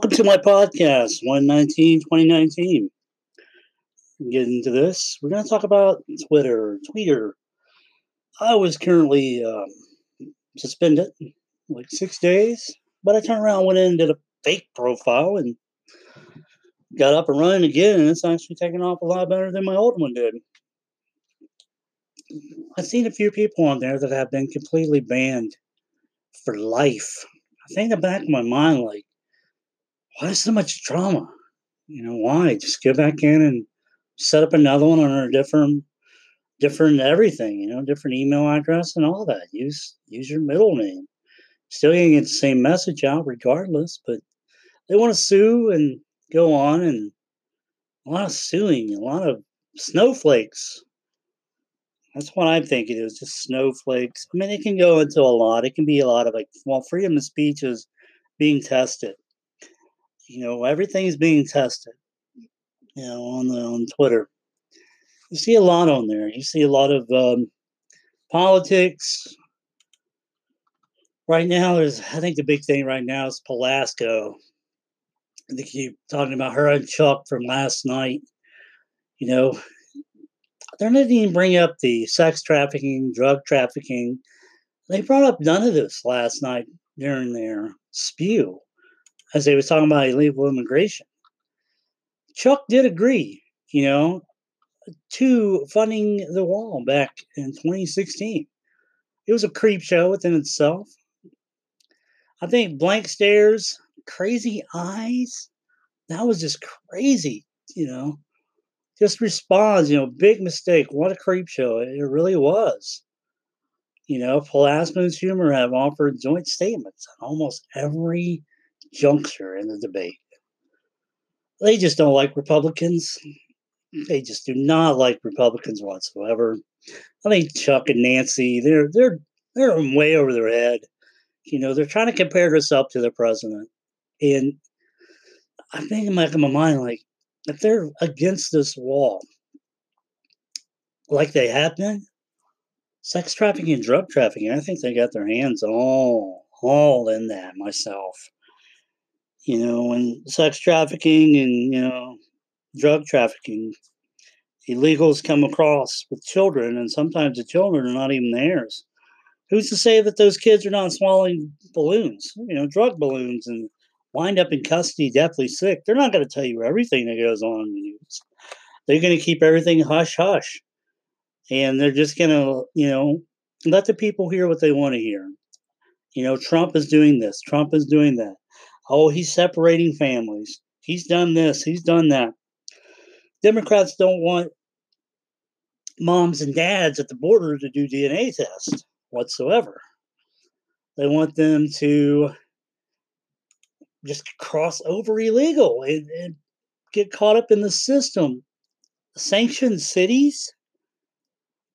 Welcome to my podcast, 119 2019. Get into this. We're going to talk about Twitter, Twitter. I was currently um, suspended like six days, but I turned around, went in did a fake profile and got up and running again, and it's actually taking off a lot better than my old one did. I've seen a few people on there that have been completely banned for life. I think in the back of my mind, like, why so much drama? You know, why? Just go back in and set up another one on a different different everything, you know, different email address and all that. Use use your middle name. Still gonna get the same message out regardless, but they want to sue and go on and a lot of suing, a lot of snowflakes. That's what I'm thinking. Was just snowflakes. I mean, it can go into a lot. It can be a lot of like, well, freedom of speech is being tested. You know, everything's being tested. You know, on the on Twitter, you see a lot on there. You see a lot of um, politics. Right now, there's I think the big thing right now is Pelasco. They keep talking about her and Chuck from last night. You know, they're not even bring up the sex trafficking, drug trafficking. They brought up none of this last night during their spew, as they was talking about illegal immigration. Chuck did agree, you know, to funding the wall back in 2016. It was a creep show within itself. I think blank stares, crazy eyes, that was just crazy, you know just responds, you know, big mistake. What a creep show. It really was. You know, Pelasco and Schumer have offered joint statements on almost every juncture in the debate. They just don't like Republicans. They just do not like Republicans whatsoever. I think Chuck and Nancy, they're they're they're way over their head. You know, they're trying to compare up to the president. And I think in my, in my mind, like, if they're against this wall, like they have been, sex trafficking and drug trafficking, I think they got their hands all all in that myself. You know, when sex trafficking and you know drug trafficking, illegals come across with children, and sometimes the children are not even theirs. Who's to say that those kids are not swallowing balloons, you know, drug balloons and wind up in custody deathly sick, they're not going to tell you everything that goes on in the news. They're going to keep everything hush hush. And they're just going to, you know, let the people hear what they want to hear. You know, Trump is doing this, Trump is doing that. Oh, he's separating families. He's done this, he's done that. Democrats don't want moms and dads at the border to do DNA tests whatsoever. They want them to just cross over illegal and, and get caught up in the system. Sanctioned cities.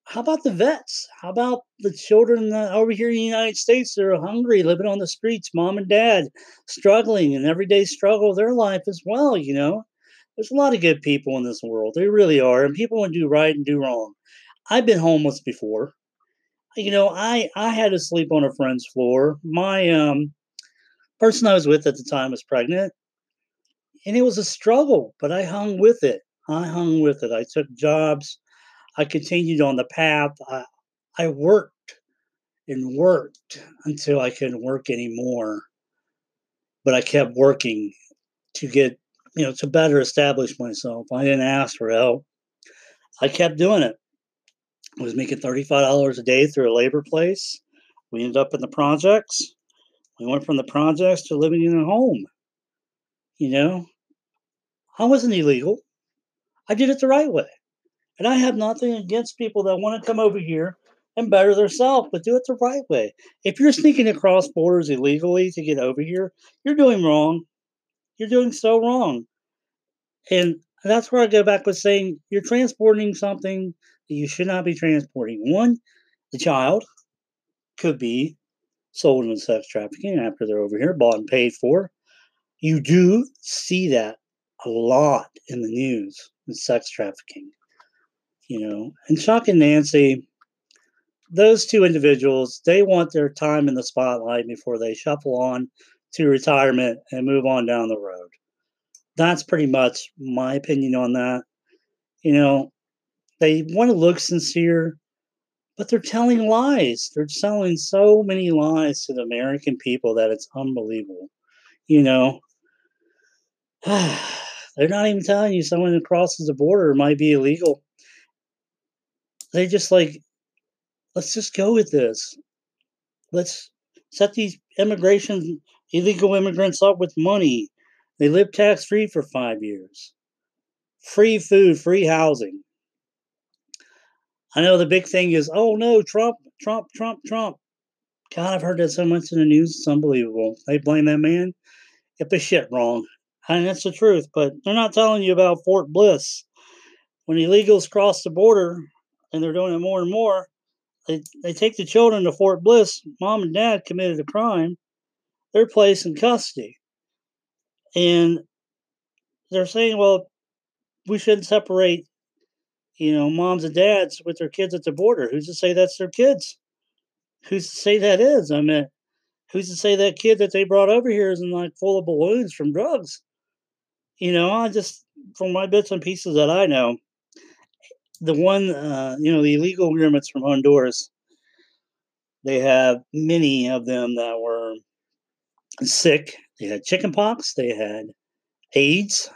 How about the vets? How about the children over here in the United States that are hungry, living on the streets, mom and dad struggling, and everyday struggle of their life as well? You know, there's a lot of good people in this world. They really are, and people want to do right and do wrong. I've been homeless before. You know, I I had to sleep on a friend's floor. My um person I was with at the time was pregnant. And it was a struggle, but I hung with it. I hung with it. I took jobs. I continued on the path. I, I worked and worked until I couldn't work anymore. But I kept working to get, you know, to better establish myself. I didn't ask for help. I kept doing it. I was making $35 a day through a labor place. We ended up in the projects. We went from the projects to living in a home. You know, I wasn't illegal. I did it the right way. And I have nothing against people that want to come over here and better themselves, but do it the right way. If you're sneaking across borders illegally to get over here, you're doing wrong. You're doing so wrong. And that's where I go back with saying you're transporting something that you should not be transporting. One, the child could be sold into sex trafficking after they're over here, bought and paid for. You do see that a lot in the news with sex trafficking. You know, and Chuck and Nancy, those two individuals, they want their time in the spotlight before they shuffle on to retirement and move on down the road. That's pretty much my opinion on that. You know, they want to look sincere, but they're telling lies. They're telling so many lies to the American people that it's unbelievable. You know, they're not even telling you someone who crosses the border might be illegal. They just like, let's just go with this. Let's set these immigration, illegal immigrants up with money. They live tax free for five years. Free food, free housing. I know the big thing is, oh no, Trump, Trump, Trump, Trump. God, I've heard that so much in the news. It's unbelievable. They blame that man. Get the shit wrong. And that's the truth. But they're not telling you about Fort Bliss. When illegals cross the border, and they're doing it more and more, they, they take the children to Fort Bliss. Mom and dad committed a crime. They're placed in custody. And they're saying, well, we shouldn't separate, you know, moms and dads with their kids at the border. Who's to say that's their kids? Who's to say that is? I mean, who's to say that kid that they brought over here isn't like full of balloons from drugs? You know, I just, from my bits and pieces that I know, the one, uh, you know, the illegal immigrants from Honduras, they have many of them that were sick. They had chickenpox, they had AIDS,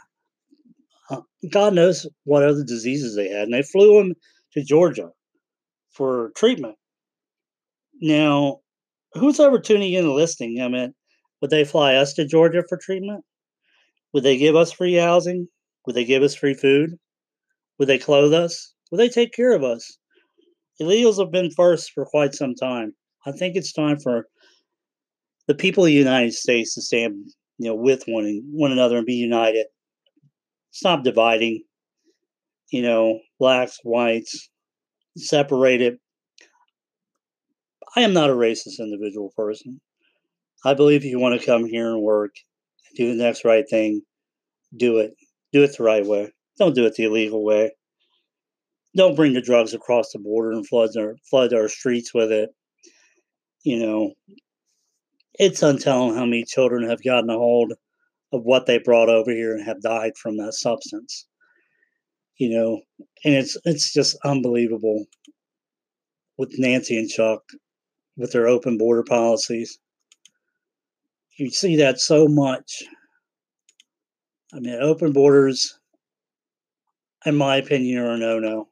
uh, God knows what other diseases they had. And they flew them to Georgia for treatment. Now, who's ever tuning in listening? I mean, would they fly us to Georgia for treatment? Would they give us free housing? Would they give us free food? Would they clothe us? Would they take care of us? Illegals have been first for quite some time. I think it's time for the people of the United States to stand, you know, with one one another and be united. Stop dividing, you know, blacks, whites, separated. I am not a racist individual person. I believe if you want to come here and work, do the next right thing, do it. Do it the right way. Don't do it the illegal way don't bring the drugs across the border and flood our flood our streets with it. You know, it's untelling how many children have gotten a hold of what they brought over here and have died from that substance. You know, and it's it's just unbelievable with Nancy and Chuck with their open border policies. You see that so much. I mean, open borders, in my opinion, are a no no.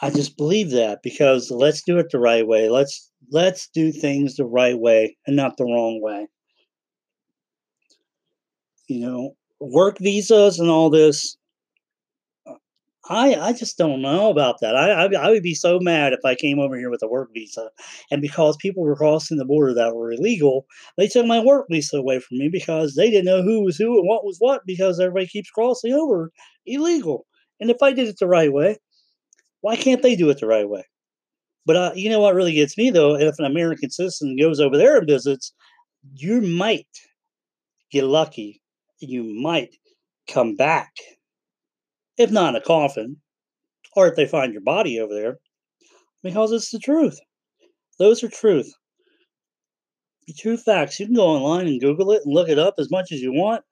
I just believe that because let's do it the right way. Let's let's do things the right way and not the wrong way. You know, work visas and all this. I I just don't know about that. I, I I would be so mad if I came over here with a work visa, and because people were crossing the border that were illegal, they took my work visa away from me because they didn't know who was who and what was what because everybody keeps crossing over illegal. And if I did it the right way, why can't they do it the right way? But uh, you know what really gets me though? If an American citizen goes over there and visits, you might get lucky. You might come back, if not in a coffin, or if they find your body over there, because it's the truth. Those are truth. The true facts. You can go online and Google it and look it up as much as you want.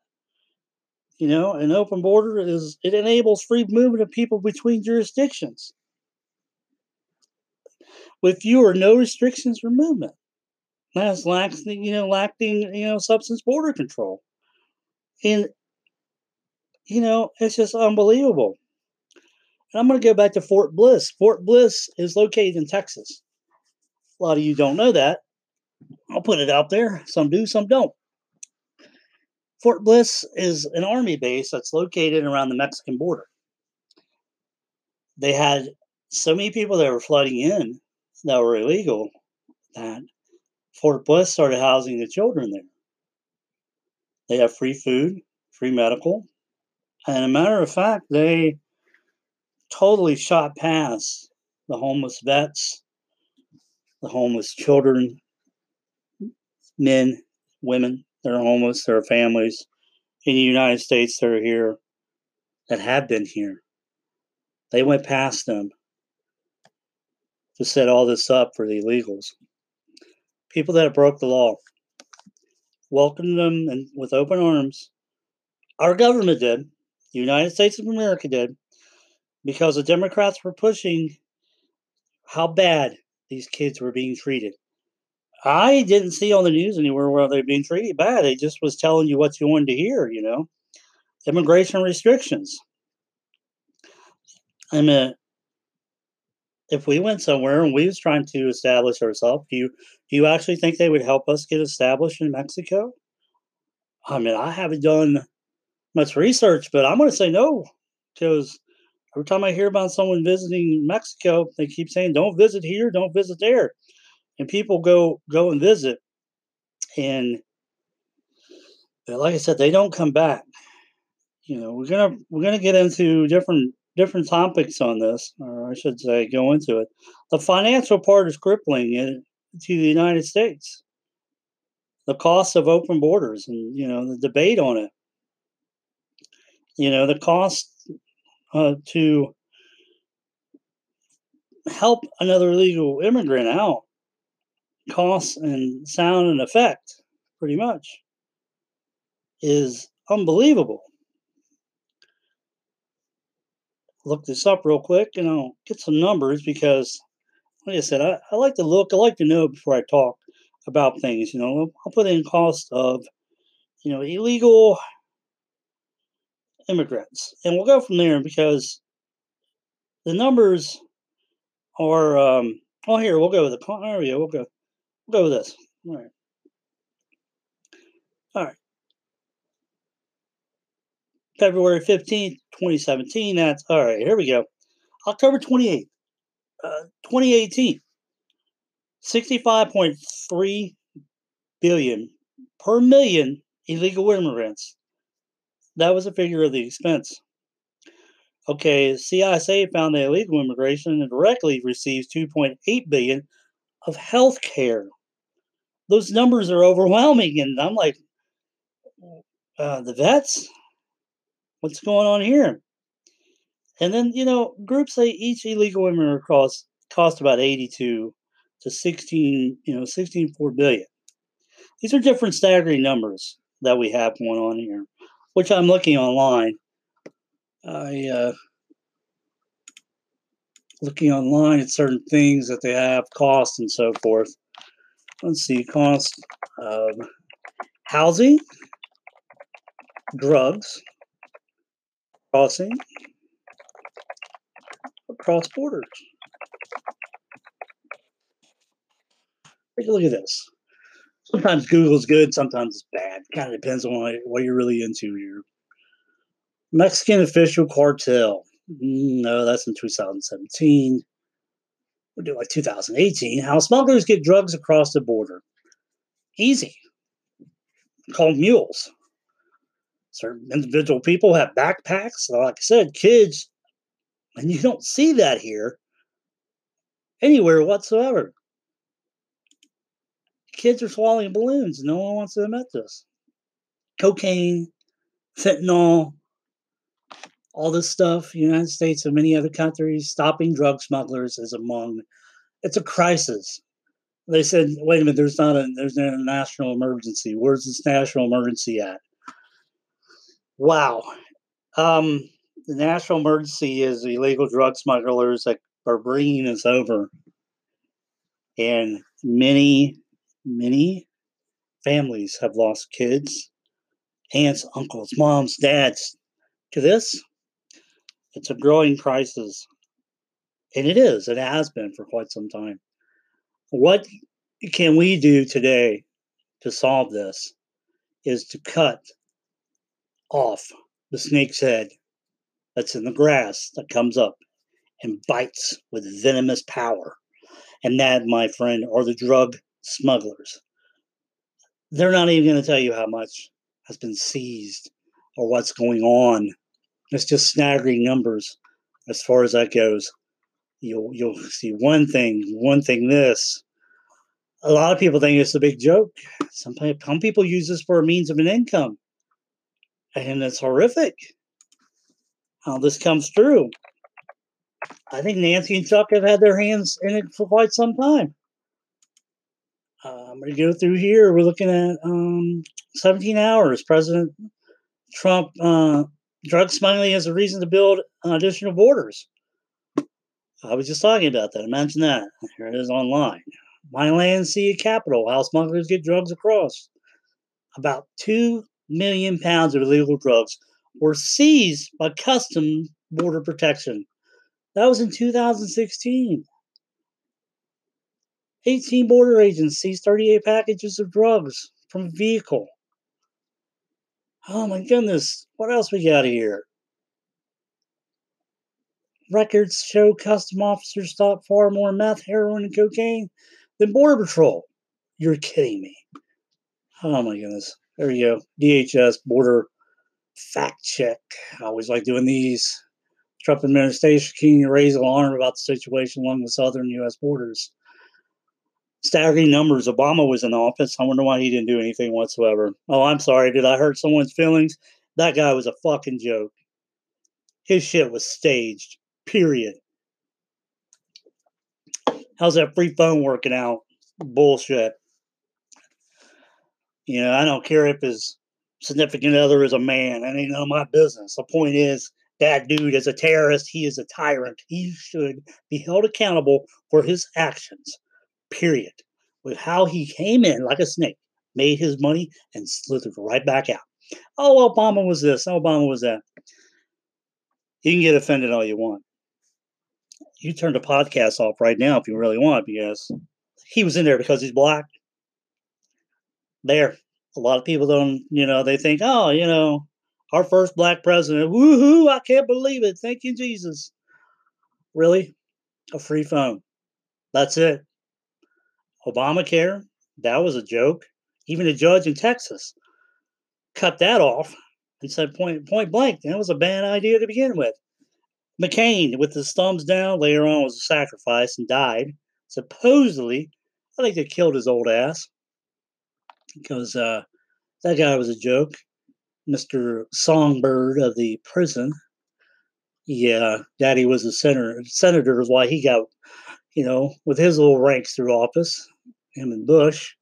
You know, an open border is it enables free movement of people between jurisdictions with few or no restrictions for movement. That's lacking, you know, lacking, you know, substance border control. And, you know, it's just unbelievable. And I'm going to go back to Fort Bliss. Fort Bliss is located in Texas. A lot of you don't know that. I'll put it out there. Some do, some don't. Fort Bliss is an army base that's located around the Mexican border. They had so many people that were flooding in that were illegal that Fort Bliss started housing the children there. They have free food, free medical, and a matter of fact, they totally shot past the homeless vets, the homeless children, men, women that are homeless, their families in the United States that are here, that have been here. They went past them to set all this up for the illegals. People that broke the law. welcomed them and with open arms. Our government did. The United States of America did. Because the Democrats were pushing how bad these kids were being treated. I didn't see on the news anywhere where they're being treated bad. It just was telling you what you wanted to hear, you know. Immigration restrictions. I mean, if we went somewhere and we was trying to establish ourselves, do you do you actually think they would help us get established in Mexico? I mean, I haven't done much research, but I'm going to say no because every time I hear about someone visiting Mexico, they keep saying, "Don't visit here, don't visit there," and people go go and visit, and like I said, they don't come back. You know, we're gonna we're gonna get into different different topics on this, or I should say, go into it. The financial part is crippling eh, to the United States. The cost of open borders, and you know, the debate on it. You know, the cost uh, to help another illegal immigrant out cost and sound and effect pretty much is unbelievable look this up real quick and I'll get some numbers because, like I said, I, I like to look, I like to know before I talk about things. You know, I'll put in cost of, you know, illegal immigrants, and we'll go from there because the numbers are. Um, oh, here we'll go with the. Go. We'll go. We'll go with this. All right. All right. February 15th, 2017. That's all right. Here we go. October 28th, uh, 2018. 65.3 billion per million illegal immigrants. That was a figure of the expense. Okay, CISA found that illegal immigration directly receives 2.8 billion of health care. Those numbers are overwhelming, and I'm like, uh, the vets, what's going on here? And then, you know, groups say each illegal immigrant cost cost about 82 to 16, you know, 16 4 billion. These are different staggering numbers that we have going on here, which I'm looking online. I uh looking online at certain things that they have, cost and so forth. Let's see, cost of housing, drugs, crossing across borders. Take a look at this. Sometimes Google's good, sometimes it's bad. Kind of depends on what you're really into here. Mexican official cartel. Mm, no, that's in 2017. We'll do like 2018. How smugglers get drugs across the border. Easy. Called mules certain individual people have backpacks. Like I said, kids, and you don't see that here anywhere whatsoever. Kids are swallowing balloons. No one wants to admit this. Cocaine, fentanyl, all this stuff, United States and many other countries, stopping drug smugglers is among it's a crisis. They said, wait a minute, there's not a there's not a national emergency. Where's this national emergency at? Wow. Um, the national emergency is illegal drug smugglers that are bringing us over. And many, many families have lost kids, aunts, uncles, moms, dads to this. It's a growing crisis. And it is, it has been for quite some time. What can we do today to solve this? Is to cut off the snake's head that's in the grass that comes up and bites with venomous power. And that, my friend, are the drug smugglers. They're not even going to tell you how much has been seized or what's going on. It's just staggering numbers as far as that goes. You'll you'll see one thing, one thing this. A lot of people think it's a big joke. Some, some people use this for a means of an income and it's horrific how this comes through. I think Nancy and Chuck have had their hands in it for quite some time. Uh, I'm going to go through here. We're looking at um, 17 hours. President Trump uh, drug smuggling as a reason to build additional borders. I was just talking about that. Imagine that. Here it is online. My land, sea, capital. How smugglers get drugs across. About 2 million pounds of illegal drugs were seized by Customs Border Protection. That was in 2016. 18 border agents seized 38 packages of drugs from a vehicle. Oh my goodness. What else we got here? Records show custom officers stop far more meth, heroin, and cocaine than Border Patrol. You're kidding me. Oh my goodness. There you go. DHS Border Fact Check. I always like doing these. Trump administration can you raise alarm about the situation along the southern U.S. borders staggering numbers. Obama was in office. I wonder why he didn't do anything whatsoever. Oh, I'm sorry. Did I hurt someone's feelings? That guy was a fucking joke. His shit was staged. Period. How's that free phone working out? Bullshit. You know, I don't care if his significant other is a man. That ain't none of my business. The point is, that dude is a terrorist. He is a tyrant. He should be held accountable for his actions period, with how he came in like a snake, made his money, and slithered right back out. Oh, Obama was this, oh, Obama was that. You can get offended all you want. You turn the podcast off right now if you really want, because he was in there because he's black. There. A lot of people don't, you know, they think, oh, you know, our first black president. Woohoo! I can't believe it. Thank you, Jesus. Really? A free phone. That's it. Obamacare, that was a joke. Even a judge in Texas cut that off and said point point blank that was a bad idea to begin with. McCain, with his thumbs down, later on was a sacrifice and died. Supposedly, I think they killed his old ass because uh, that guy was a joke. Mr. Songbird of the prison. Yeah, Daddy was a senator. Senator is why he got, you know, with his little ranks through office him and Bush.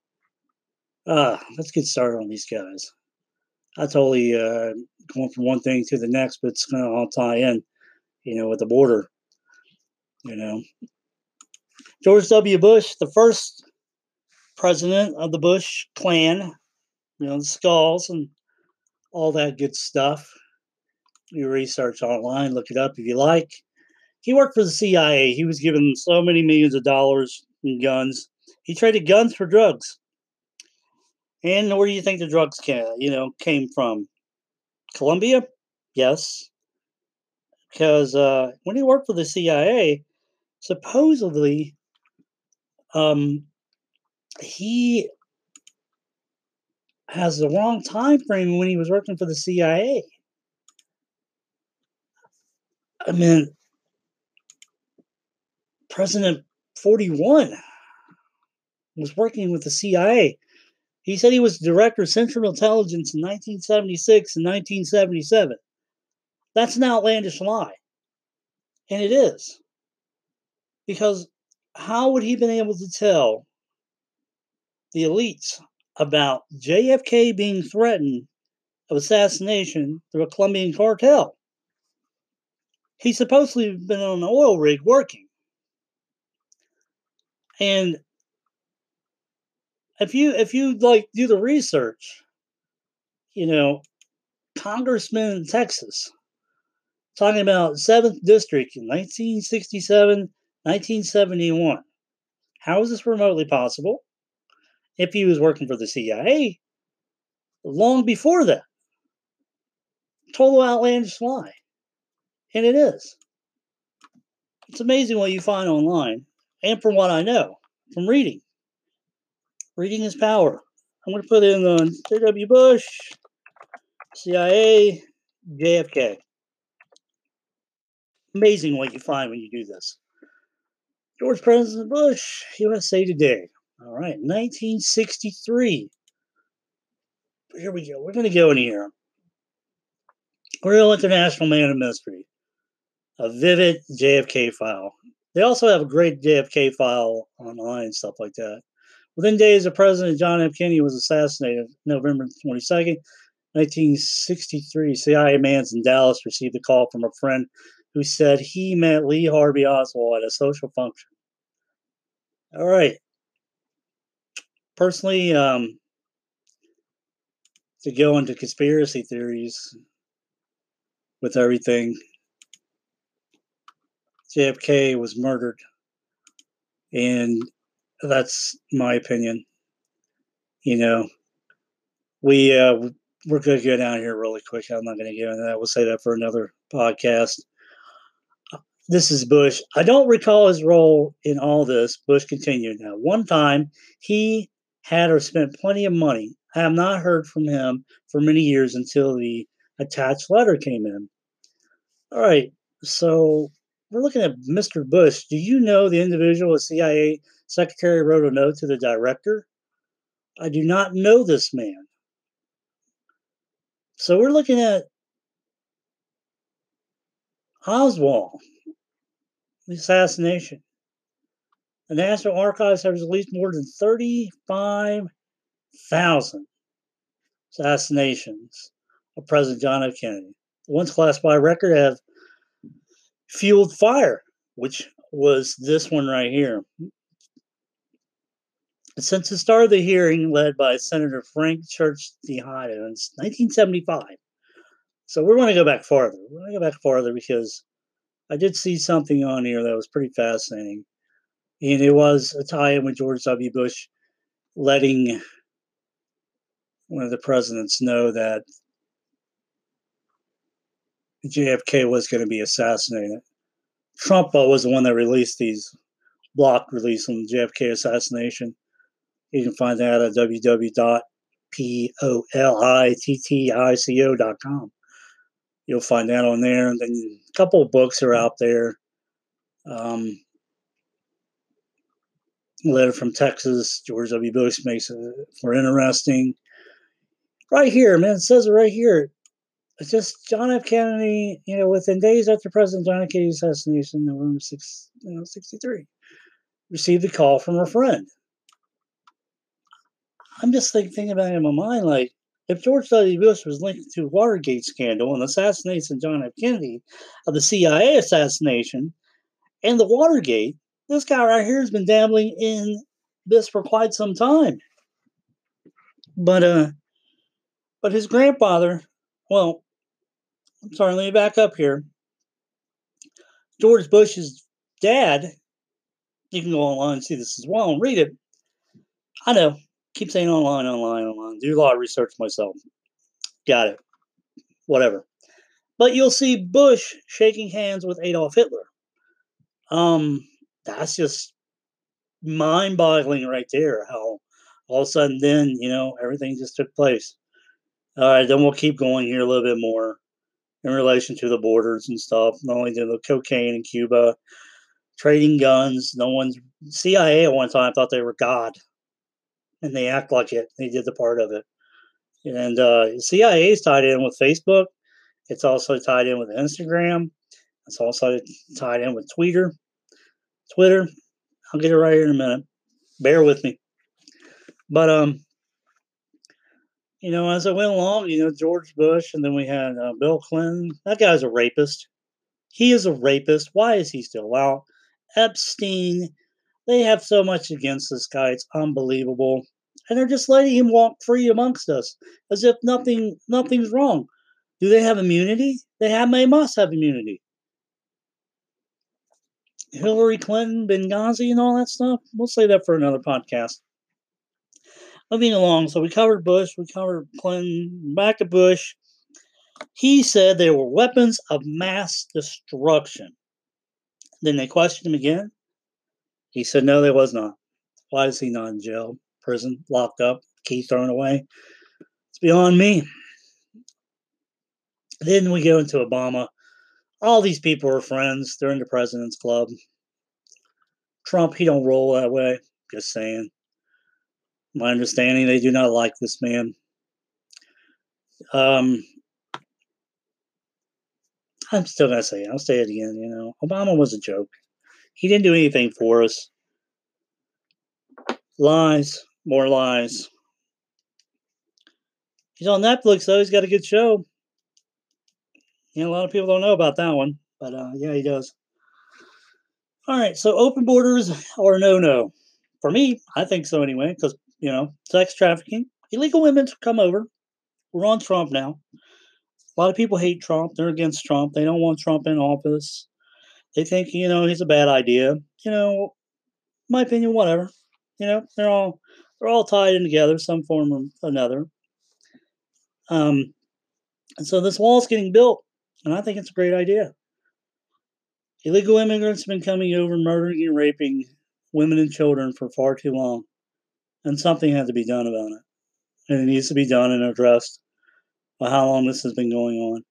Uh, let's get started on these guys. I totally uh, going from one thing to the next, but it's going to all tie in, you know, with the border. You know, George W. Bush, the first president of the Bush clan, you know, the skulls and all that good stuff. You research online, look it up if you like. He worked for the CIA. He was given so many millions of dollars in guns he traded guns for drugs. And where do you think the drugs came, you know, came from? Colombia? Yes. Because uh, when he worked for the CIA, supposedly um, he has the wrong time frame when he was working for the CIA. I mean, President 41 was working with the CIA. He said he was director of Central Intelligence in 1976 and 1977. That's an outlandish lie. And it is. Because how would he been able to tell the elites about JFK being threatened of assassination through a Colombian cartel? He's supposedly been on an oil rig working. And if you if you like do the research, you know, congressman in Texas talking about seventh district in 1967, 1971. How is this remotely possible? If he was working for the CIA long before that. Total outlandish lie. And it is. It's amazing what you find online, and from what I know from reading. Reading is power. I'm going to put in on J.W. Bush, CIA, JFK. Amazing what you find when you do this. George President Bush, USA Today. All right, 1963. Here we go. We're going to go in here. Real International Man of Mystery. A vivid JFK file. They also have a great JFK file online and stuff like that Within days of President John F. Kennedy was assassinated November 22nd, 1963. CIA mans in Dallas received a call from a friend who said he met Lee Harvey Oswald at a social function. All right. Personally, um, to go into conspiracy theories with everything, JFK was murdered. And that's my opinion. You know, we uh, we're going to go down here really quick. I'm not going to get into that. We'll say that for another podcast. This is Bush. I don't recall his role in all this. Bush continued. Now, one time he had or spent plenty of money. I have not heard from him for many years until the attached letter came in. All right, so we're looking at Mr. Bush. Do you know the individual, a CIA secretary, wrote a note to the director? I do not know this man. So we're looking at Oswald, the assassination. The National Archives has released more than 35,000 assassinations of President John F. Kennedy. The ones classified record have fueled fire, which was this one right here. Since the start of the hearing, led by Senator Frank Church Tejada in 1975. So we're going to go back farther. We're going to go back farther because I did see something on here that was pretty fascinating. And it was a tie in with George W. Bush letting one of the presidents know that JFK was going to be assassinated. Trump was the one that released these block release on the JFK assassination. You can find that at www.politico.com. You'll find that on there. And then a couple of books are out there. Um, letter from Texas, George W. Bush makes it more interesting. Right here, man, it says it right here. It's just John F. Kennedy, you know, within days after President John F. Kennedy's assassination, November 6, you know, 63, received a call from a friend. I'm just like, thinking about it in my mind, like, if George W. Bush was linked to Watergate scandal and assassination of John F. Kennedy, of the CIA assassination, and the Watergate, this guy right here has been dabbling in this for quite some time. But uh, but his grandfather, well, I'm sorry, let me back up here. George Bush's dad, you can go online and see this as well and read it. I know, keep saying online, online, online. Do a lot of research myself. Got it. Whatever. But you'll see Bush shaking hands with Adolf Hitler. Um, that's just mind-boggling right there. How all of a sudden, then you know everything just took place. All right, then we'll keep going here a little bit more in relation to the borders and stuff. Not only did the cocaine in Cuba, trading guns. No one's CIA at one time thought they were God, and they act like it. They did the part of it, and uh, CIA is tied in with Facebook. It's also tied in with Instagram. It's also tied in with Twitter. Twitter. I'll get it right here in a minute. Bear with me. But um, you know, as I went along, you know, George Bush, and then we had uh, Bill Clinton. That guy's a rapist. He is a rapist. Why is he still out? Epstein. They have so much against this guy. It's unbelievable, and they're just letting him walk free amongst us as if nothing, nothing's wrong. Do they have immunity? They have. They must have immunity. Hillary Clinton, Benghazi, and all that stuff. We'll say that for another podcast. Moving along, so we covered Bush, we covered Clinton, back to Bush. He said they were weapons of mass destruction. Then they questioned him again. He said, no, they was not. Why is he not in jail, prison, locked up, key thrown away? It's beyond me. Then we go into Obama. All these people are friends. They're in the president's club. Trump, he don't roll that way. Just saying. My understanding, they do not like this man. Um, I'm still gonna say it. I'll say it again. You know, Obama was a joke. He didn't do anything for us. Lies, more lies. He's on Netflix though. He's got a good show. Know, a lot of people don't know about that one, but uh, yeah, he does. All right, so open borders or no no? For me, I think so anyway, because you know, sex trafficking, illegal women come over. We're on Trump now. A lot of people hate Trump. They're against Trump. They don't want Trump in office. They think, you know, he's a bad idea. You know, my opinion, whatever. You know, they're all they're all tied in together, some form or another. Um, and so this wall is getting built, and I think it's a great idea. Illegal immigrants have been coming over, murdering and raping women and children for far too long, and something had to be done about it. And it needs to be done and addressed by how long this has been going on.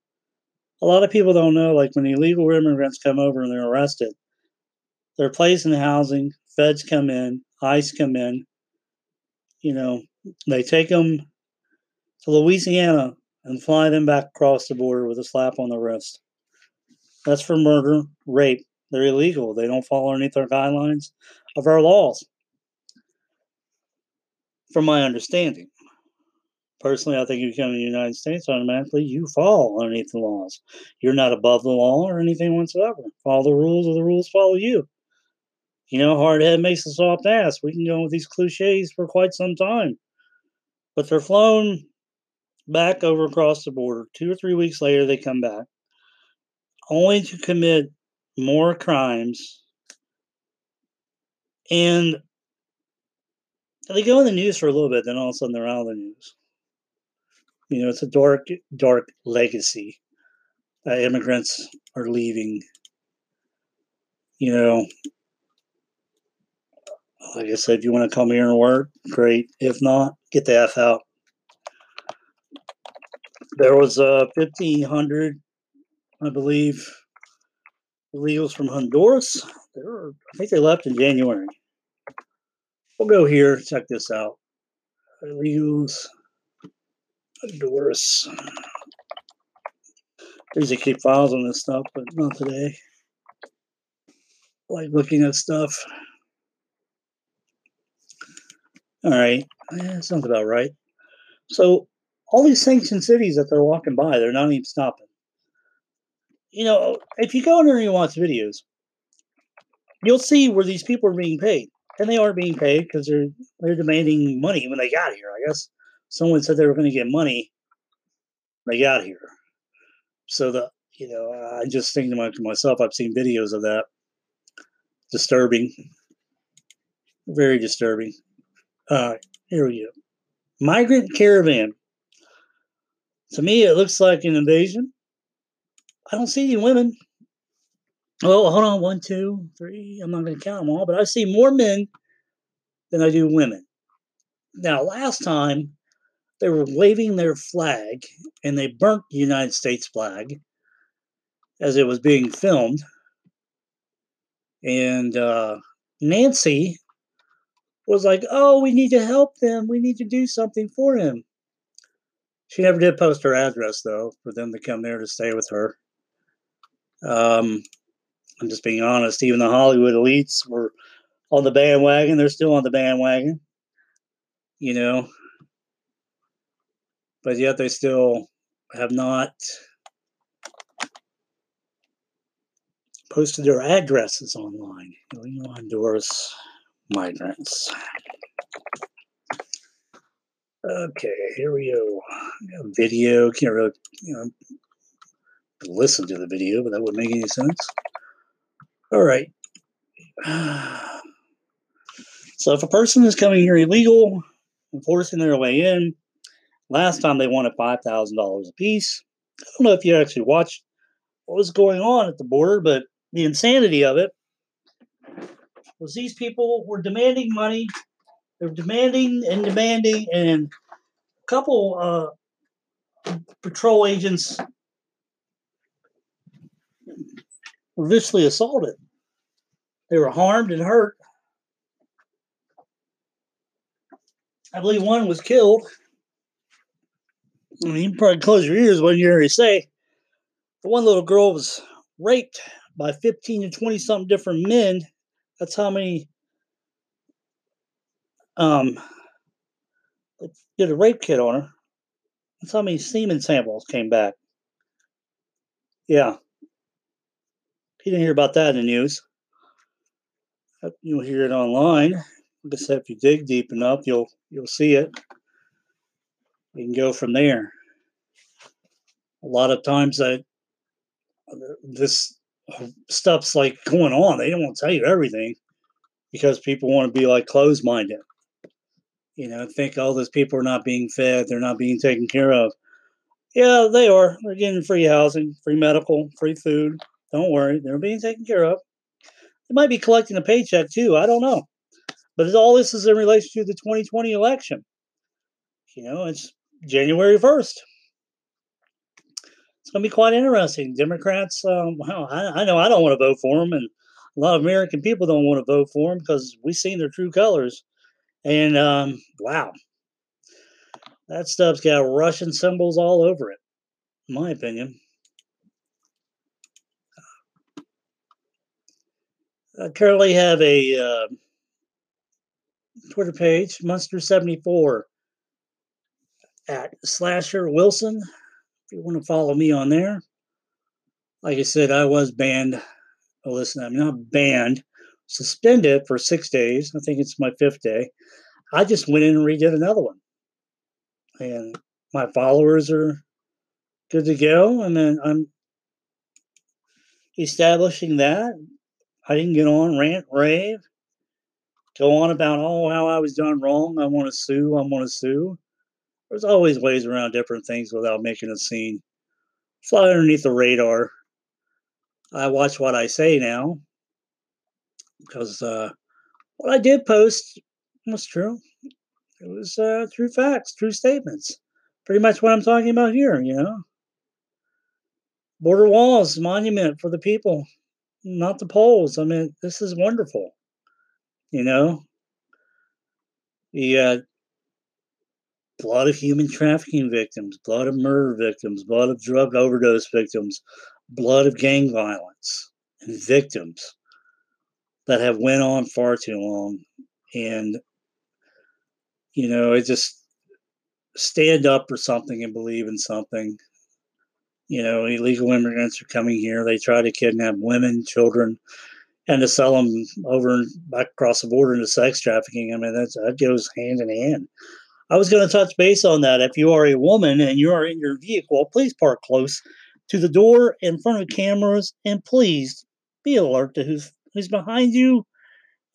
A lot of people don't know, like when illegal immigrants come over and they're arrested, they're placed in housing, feds come in, ICE come in, you know, they take them to Louisiana and fly them back across the border with a slap on the wrist. That's for murder, rape. They're illegal. They don't fall underneath our guidelines of our laws, from my understanding. Personally, I think if you come to the United States, automatically you fall underneath the laws. You're not above the law or anything whatsoever. Follow the rules, or the rules follow you. You know, hard head makes a soft ass. We can go with these cliches for quite some time. But they're flown back over across the border. Two or three weeks later, they come back, only to commit more crimes. And they go in the news for a little bit, then all of a sudden they're out of the news. You know, it's a dark, dark legacy that immigrants are leaving. You know, like I said, if you want to come here and work, great. If not, get the F out. There was uh, 1,500, I believe, illegals from Honduras. They were, I think they left in January. We'll go here, check this out. Illegals, Honduras. Usually keep files on this stuff, but not today. Like looking at stuff. All right, yeah, sounds about right. So all these sanctioned cities that they're walking by, they're not even stopping. You know, if you go in there and you watch videos, you'll see where these people are being paid, and they are being paid because they're they're demanding money when they got here. I guess someone said they were going to get money. They got here, so the you know I just think to myself, I've seen videos of that. Disturbing, very disturbing. Uh, here we go. Migrant caravan to me, it looks like an invasion. I don't see any women. Oh, hold on. One, two, three. I'm not going to count them all, but I see more men than I do women. Now, last time they were waving their flag and they burnt the United States flag as it was being filmed. And uh, Nancy was like, oh, we need to help them. We need to do something for him. She never did post her address though for them to come there to stay with her. Um, I'm just being honest. Even the Hollywood elites were on the bandwagon. They're still on the bandwagon, you know. But yet they still have not posted their addresses online. You know, Honduras migrants. Okay, here we go. Video. Can't really, you know, listen to the video, but that wouldn't make any sense. All right. So if a person is coming here illegal and forcing their way in, last time they wanted five thousand dollars a piece. I don't know if you actually watched what was going on at the border, but the insanity of it was these people were demanding money they're demanding and demanding, and a couple uh, patrol agents were viciously assaulted. They were harmed and hurt. I believe one was killed. I mean, you probably close your ears when you hear me say. The one little girl was raped by 15 to 20 something different men. That's how many um, did a rape kit on her. That's how many semen samples came back. Yeah. You didn't hear about that in the news. You'll hear it online. Like I said, if you dig deep enough, you'll you'll see it. You can go from there. A lot of times I this stuff's like going on. They don't want to tell you everything because people want to be like closed minded. You know, think all oh, those people are not being fed, they're not being taken care of. Yeah, they are. They're getting free housing, free medical, free food. Don't worry, they're being taken care of. They might be collecting a paycheck too. I don't know. But all this is in relation to the 2020 election. You know, it's January 1st. It's going to be quite interesting. Democrats, um, well, I, I know I don't want to vote for them, and a lot of American people don't want to vote for them because we've seen their true colors. And um, wow, that stuff's got Russian symbols all over it, in my opinion. I currently have a uh, Twitter page, Munster74 at Slasher Wilson. You want to follow me on there. Like I said, I was banned. Oh, listen, I'm not banned, suspended for six days. I think it's my fifth day. I just went in and redid another one. And my followers are good to go. And then I'm establishing that. I didn't get on rant, rave, go on about, oh, how I was done wrong. I want to sue. I want to sue. There's always ways around different things without making a scene. Fly underneath the radar. I watch what I say now because uh, what I did post was true. It was uh, true facts, true statements. Pretty much what I'm talking about here, you know. Border walls, monument for the people, not the Poles. I mean, this is wonderful. You know, you got blood of human trafficking victims, blood of murder victims, blood of drug overdose victims, blood of gang violence, and victims that have went on far too long. And you know, it just stand up for something and believe in something. You know, illegal immigrants are coming here. They try to kidnap women, children, and to sell them over back across the border into sex trafficking. I mean, that goes hand in hand. I was going to touch base on that. If you are a woman and you are in your vehicle, please park close to the door in front of cameras, and please be alert to who's who's behind you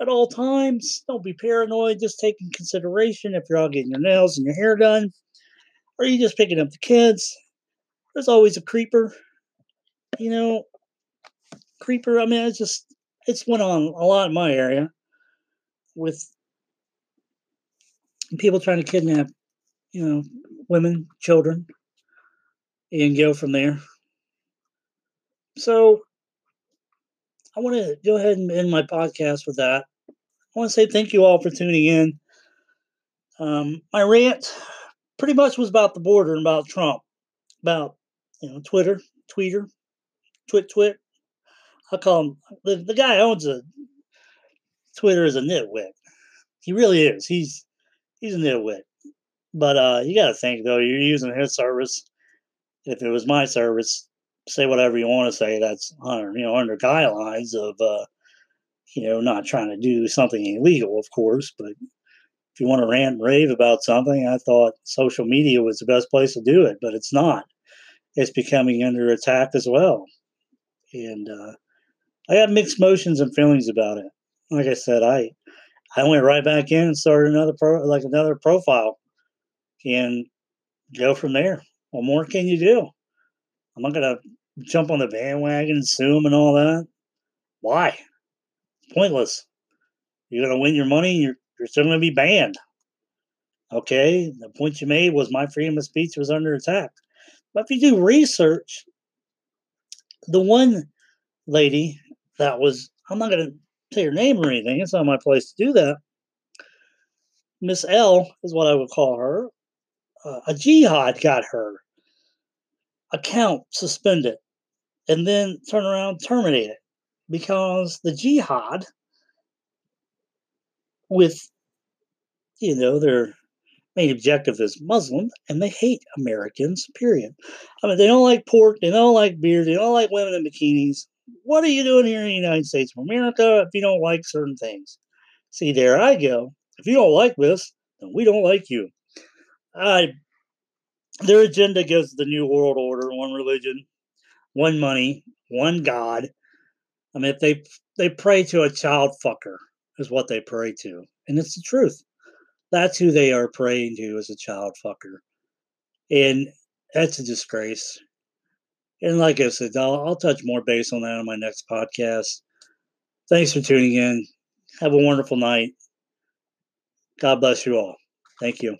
at all times. Don't be paranoid. Just take in consideration if you're out getting your nails and your hair done, or you just picking up the kids. There's always a creeper. You know, creeper. I mean, it's just it's went on a lot in my area with people trying to kidnap, you know, women, children, and go from there. So I want to go ahead and end my podcast with that. I want to say thank you all for tuning in. Um, my rant pretty much was about the border and about Trump, about you know Twitter, Tweeter, Twit Twit. I call him the, the guy owns a Twitter is a nitwit. He really is. He's he's a nitwit. But uh, you got to think though, you're using his service. If it was my service, say whatever you want to say. That's under you know under guidelines of uh, you know not trying to do something illegal, of course. But if you want to rant and rave about something, I thought social media was the best place to do it, but it's not. It's becoming under attack as well, and uh, I have mixed emotions and feelings about it. Like I said, I I went right back in and started another pro like another profile, and go from there. What more can you do? I'm not gonna jump on the bandwagon and sue them and all that. Why? pointless. You're gonna win your money. You're you're still gonna be banned. Okay, the point you made was my freedom of speech was under attack. But if you do research, the one lady that was I'm not gonna say her name or anything. It's not my place to do that. Miss L is what I would call her. Uh, a jihad got her account suspended and then turn around terminate it because the jihad with you know, their main objective is Muslim, and they hate Americans. Period. I mean, they don't like pork, they don't like beer, they don't like women in bikinis. What are you doing here in the United States of America if you don't like certain things? See, there I go. If you don't like this, then we don't like you. I their agenda goes to the new world order, one religion, one money, one God. I mean, if they they pray to a child fucker, is what they pray to, and it's the truth. That's who they are praying to as a child fucker, and that's a disgrace. And like I said, I'll, I'll touch more base on that on my next podcast. Thanks for tuning in. Have a wonderful night. God bless you all. Thank you.